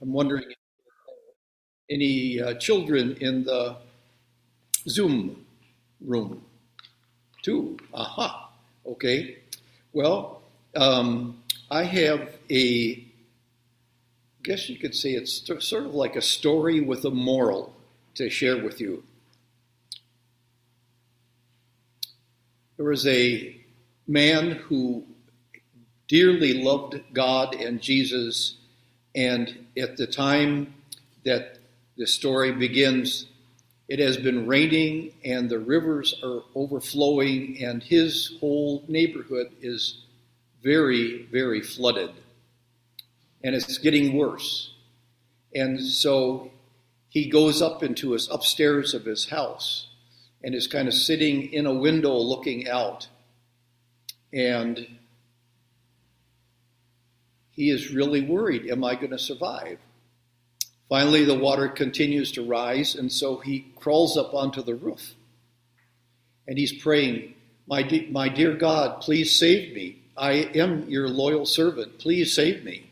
I'm wondering if there are any uh, children in the Zoom room? Two. Aha. Okay. Well, um, I have a, I guess you could say it's sort of like a story with a moral to share with you. There was a man who dearly loved God and Jesus, and at the time that the story begins, it has been raining and the rivers are overflowing, and his whole neighborhood is very, very flooded. And it's getting worse. And so he goes up into his upstairs of his house and is kind of sitting in a window looking out. And he is really worried Am I going to survive? Finally, the water continues to rise, and so he crawls up onto the roof. And he's praying, my, de- my dear God, please save me. I am your loyal servant. Please save me.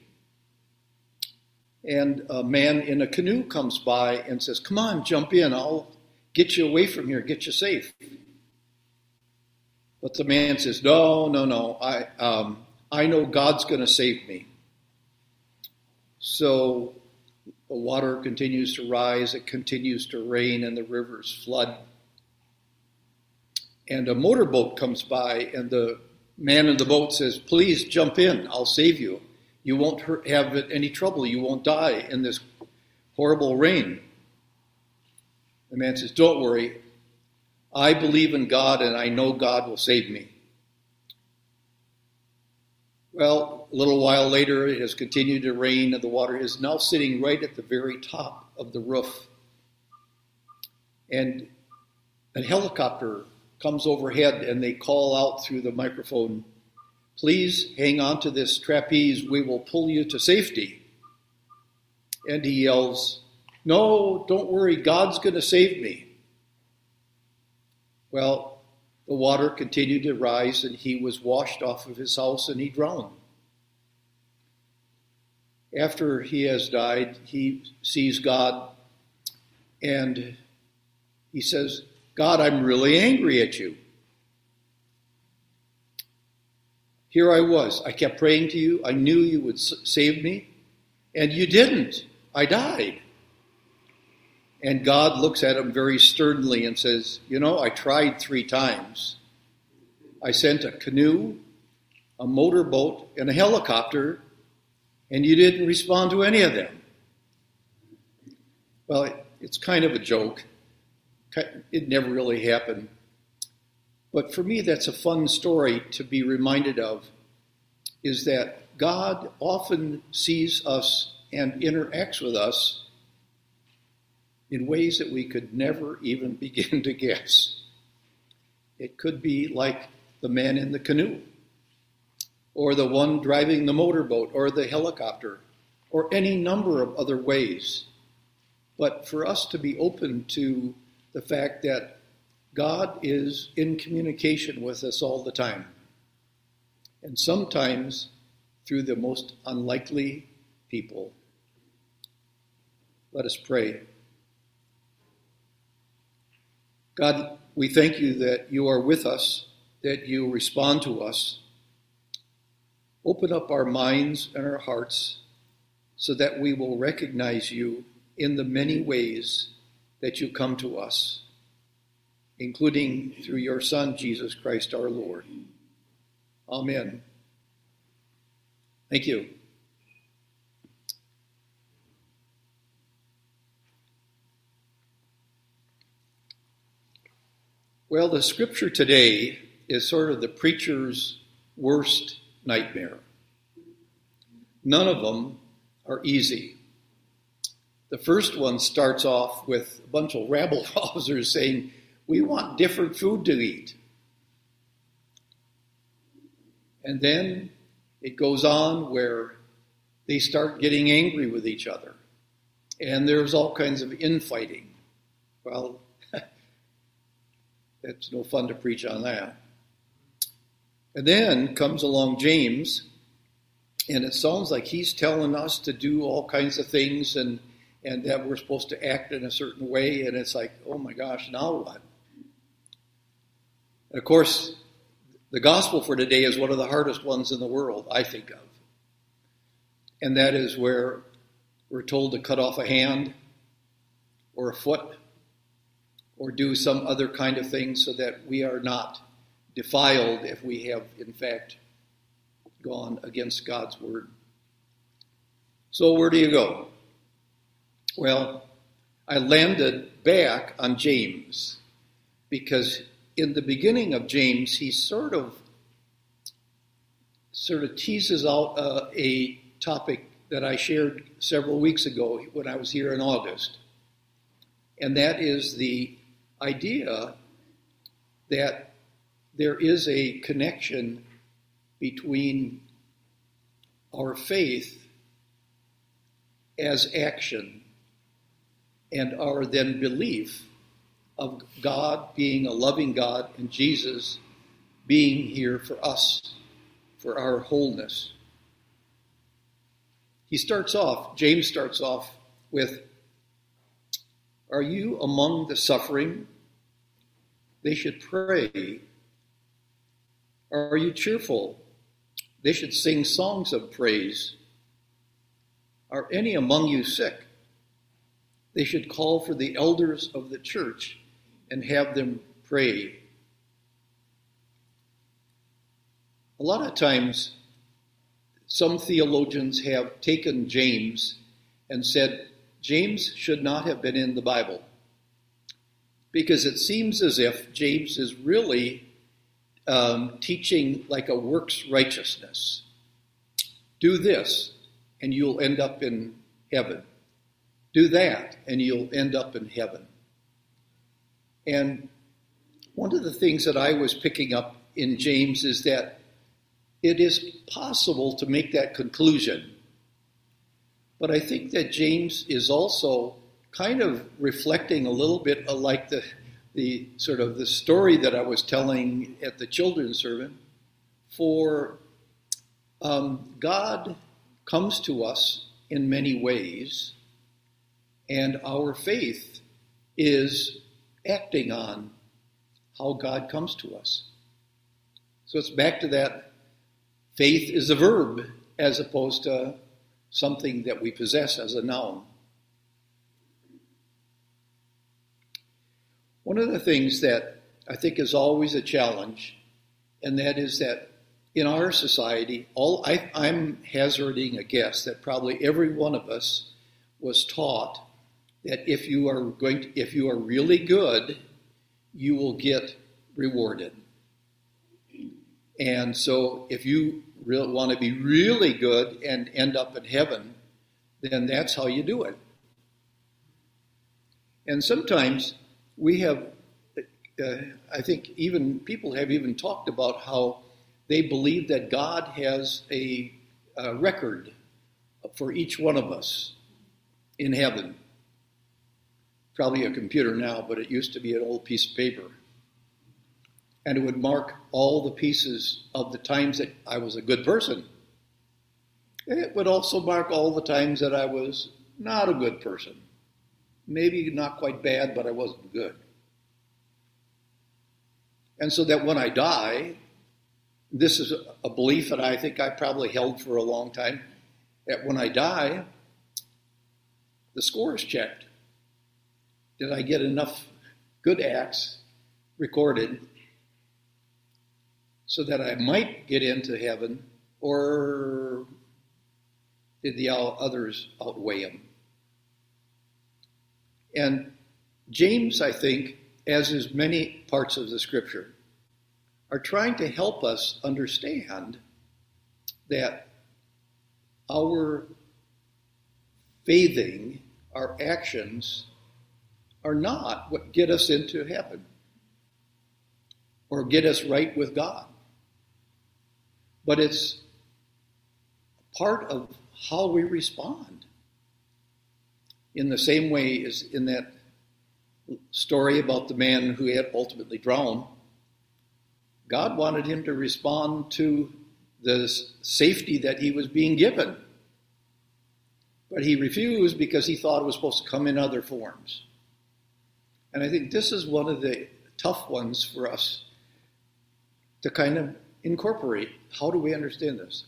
And a man in a canoe comes by and says, Come on, jump in. I'll get you away from here, get you safe. But the man says, No, no, no. I, um, I know God's going to save me. So the water continues to rise, it continues to rain, and the rivers flood. And a motorboat comes by, and the man in the boat says, Please jump in, I'll save you. You won't have any trouble, you won't die in this horrible rain. The man says, Don't worry, I believe in God, and I know God will save me. Well, a little while later, it has continued to rain, and the water is now sitting right at the very top of the roof. And a helicopter comes overhead, and they call out through the microphone, Please hang on to this trapeze, we will pull you to safety. And he yells, No, don't worry, God's going to save me. Well, the water continued to rise, and he was washed off of his house and he drowned. After he has died, he sees God and he says, God, I'm really angry at you. Here I was. I kept praying to you. I knew you would save me, and you didn't. I died. And God looks at him very sternly and says, You know, I tried three times. I sent a canoe, a motorboat, and a helicopter, and you didn't respond to any of them. Well, it's kind of a joke. It never really happened. But for me, that's a fun story to be reminded of is that God often sees us and interacts with us in ways that we could never even begin to guess. It could be like the man in the canoe, or the one driving the motorboat, or the helicopter, or any number of other ways. But for us to be open to the fact that God is in communication with us all the time, and sometimes through the most unlikely people. Let us pray. God, we thank you that you are with us, that you respond to us. Open up our minds and our hearts so that we will recognize you in the many ways that you come to us, including through your Son, Jesus Christ our Lord. Amen. Thank you. Well, the scripture today is sort of the preacher's worst nightmare. None of them are easy. The first one starts off with a bunch of rabble rousers saying, We want different food to eat. And then it goes on where they start getting angry with each other. And there's all kinds of infighting. Well, it's no fun to preach on that. And then comes along James, and it sounds like he's telling us to do all kinds of things and and that we're supposed to act in a certain way and it's like oh my gosh now what and of course the gospel for today is one of the hardest ones in the world i think of and that is where we're told to cut off a hand or a foot or do some other kind of thing so that we are not defiled if we have in fact gone against God's word. So, where do you go? Well, I landed back on James because in the beginning of James, he sort of sort of teases out uh, a topic that I shared several weeks ago when I was here in August, and that is the idea that there is a connection between our faith as action and our then belief of God being a loving God and Jesus being here for us, for our wholeness. He starts off, James starts off with Are you among the suffering? They should pray. Are you cheerful? They should sing songs of praise. Are any among you sick? They should call for the elders of the church and have them pray. A lot of times, some theologians have taken James and said James should not have been in the Bible because it seems as if James is really um, teaching like a works righteousness. Do this, and you'll end up in heaven. Do that, and you'll end up in heaven. And one of the things that I was picking up in James is that it is possible to make that conclusion. But I think that James is also kind of reflecting a little bit like the the sort of the story that I was telling at the children's sermon, for um, God comes to us in many ways, and our faith is acting on how God comes to us. So it's back to that faith is a verb as opposed to something that we possess as a noun. One of the things that I think is always a challenge, and that is that in our society, all I, I'm hazarding a guess that probably every one of us was taught that if you are going to, if you are really good, you will get rewarded. And so if you want to be really good and end up in heaven, then that's how you do it. And sometimes we have, uh, I think, even people have even talked about how they believe that God has a, a record for each one of us in heaven. Probably a computer now, but it used to be an old piece of paper. And it would mark all the pieces of the times that I was a good person. It would also mark all the times that I was not a good person maybe not quite bad, but I wasn't good. And so that when I die, this is a belief that I think I probably held for a long time, that when I die, the score is checked. Did I get enough good acts recorded so that I might get into heaven, or did the others outweigh him? And James, I think, as is many parts of the scripture, are trying to help us understand that our faithing, our actions, are not what get us into heaven or get us right with God. But it's part of how we respond in the same way as in that story about the man who had ultimately drowned, God wanted him to respond to the safety that he was being given. But he refused because he thought it was supposed to come in other forms. And I think this is one of the tough ones for us to kind of incorporate. How do we understand this?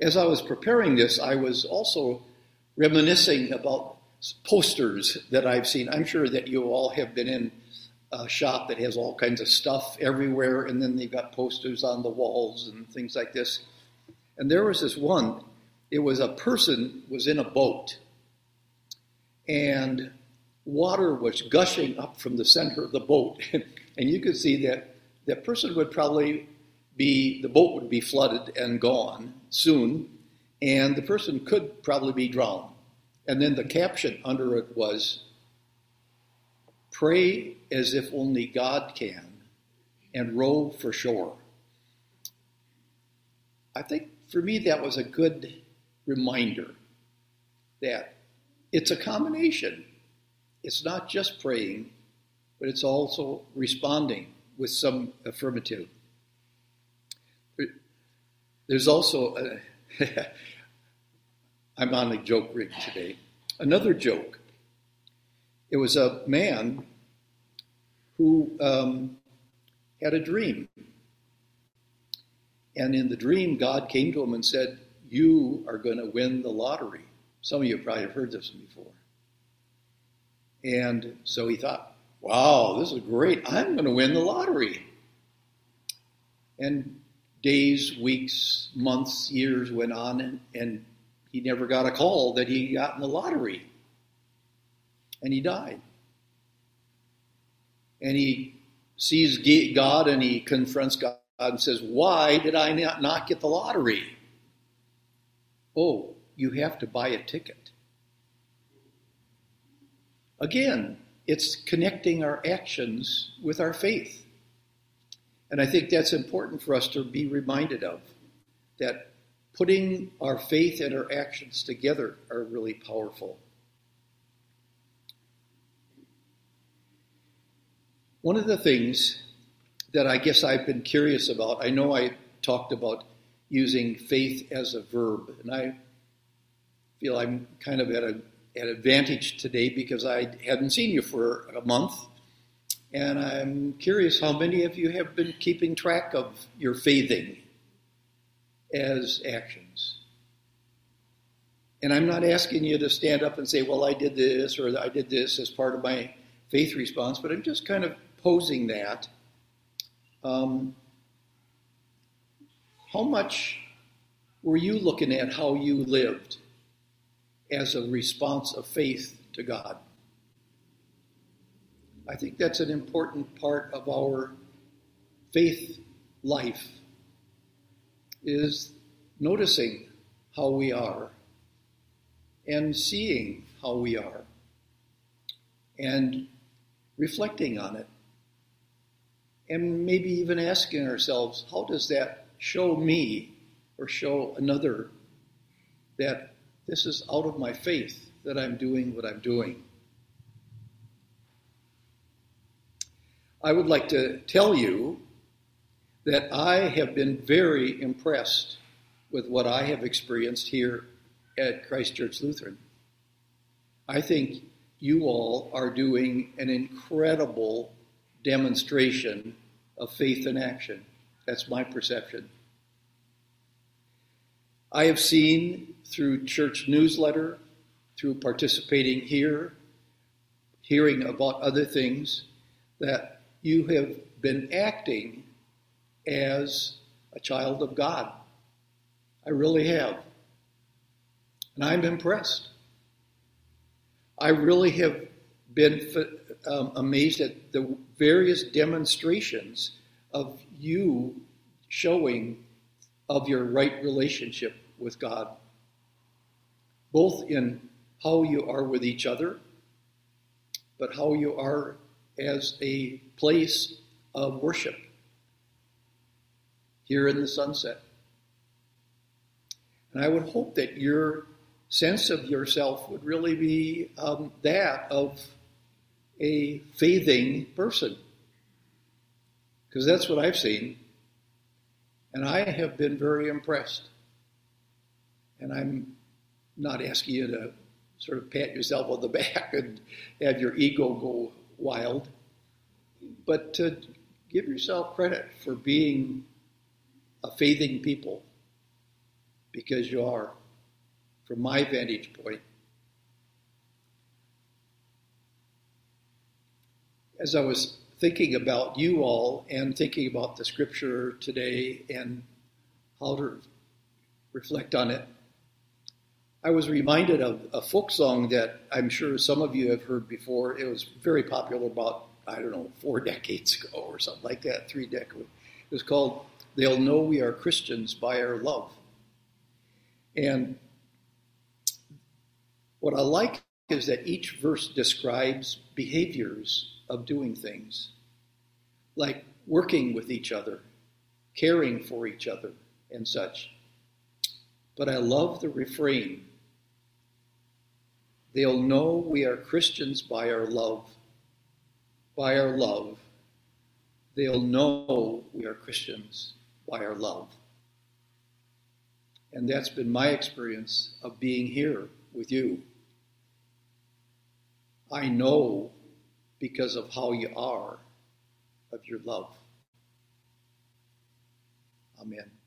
As I was preparing this, I was also reminiscing about posters that I've seen. I'm sure that you all have been in a shop that has all kinds of stuff everywhere, and then they've got posters on the walls and things like this. And there was this one. It was a person was in a boat, and water was gushing up from the center of the boat, and you could see that that person would probably be the boat would be flooded and gone soon, and the person could probably be drowned. And then the caption under it was Pray as if only God can and row for shore. I think for me that was a good reminder that it's a combination. It's not just praying, but it's also responding with some affirmative. There's also, a, I'm on a joke rig today. Another joke. It was a man who um, had a dream. And in the dream, God came to him and said, You are going to win the lottery. Some of you probably have heard this before. And so he thought, Wow, this is great. I'm going to win the lottery. And days, weeks, months, years went on, and, and he never got a call that he got in the lottery. And he died. And he sees God and he confronts God and says, Why did I not not get the lottery? Oh, you have to buy a ticket. Again, it's connecting our actions with our faith. And I think that's important for us to be reminded of that putting our faith and our actions together are really powerful. One of the things that I guess I've been curious about, I know I talked about using faith as a verb, and I feel I'm kind of at a at advantage today because I hadn't seen you for a month. And I'm curious how many of you have been keeping track of your faithing as actions. And I'm not asking you to stand up and say, well, I did this or I did this as part of my faith response, but I'm just kind of posing that. Um, how much were you looking at how you lived as a response of faith to God? I think that's an important part of our faith life is noticing how we are and seeing how we are and reflecting on it and maybe even asking ourselves how does that show me or show another that this is out of my faith that I'm doing what I'm doing. I would like to tell you that I have been very impressed with what I have experienced here at Christ Church Lutheran. I think you all are doing an incredible demonstration of faith in action. That's my perception. I have seen through church newsletter, through participating here, hearing about other things, that you have been acting as a child of God. I really have. And I'm impressed. I really have been um, amazed at the various demonstrations of you showing of your right relationship with God, both in how you are with each other, but how you are as a place of worship here in the sunset. And I would hope that your sense of yourself would really be um, that of a faithing person. Because that's what I've seen. And I have been very impressed. And I'm not asking you to sort of pat yourself on the back and have your ego go wild, but to give yourself credit for being a faithing people because you are, from my vantage point. As I was thinking about you all and thinking about the scripture today and how to reflect on it, I was reminded of a folk song that I'm sure some of you have heard before. It was very popular about, I don't know, four decades ago or something like that, three decades. It was called They'll Know We Are Christians by Our Love. And what I like is that each verse describes behaviors of doing things, like working with each other, caring for each other, and such. But I love the refrain They'll know we are Christians by our love. By our love. They'll know we are Christians by our love. And that's been my experience of being here with you. I know because of how you are of your love. Amen.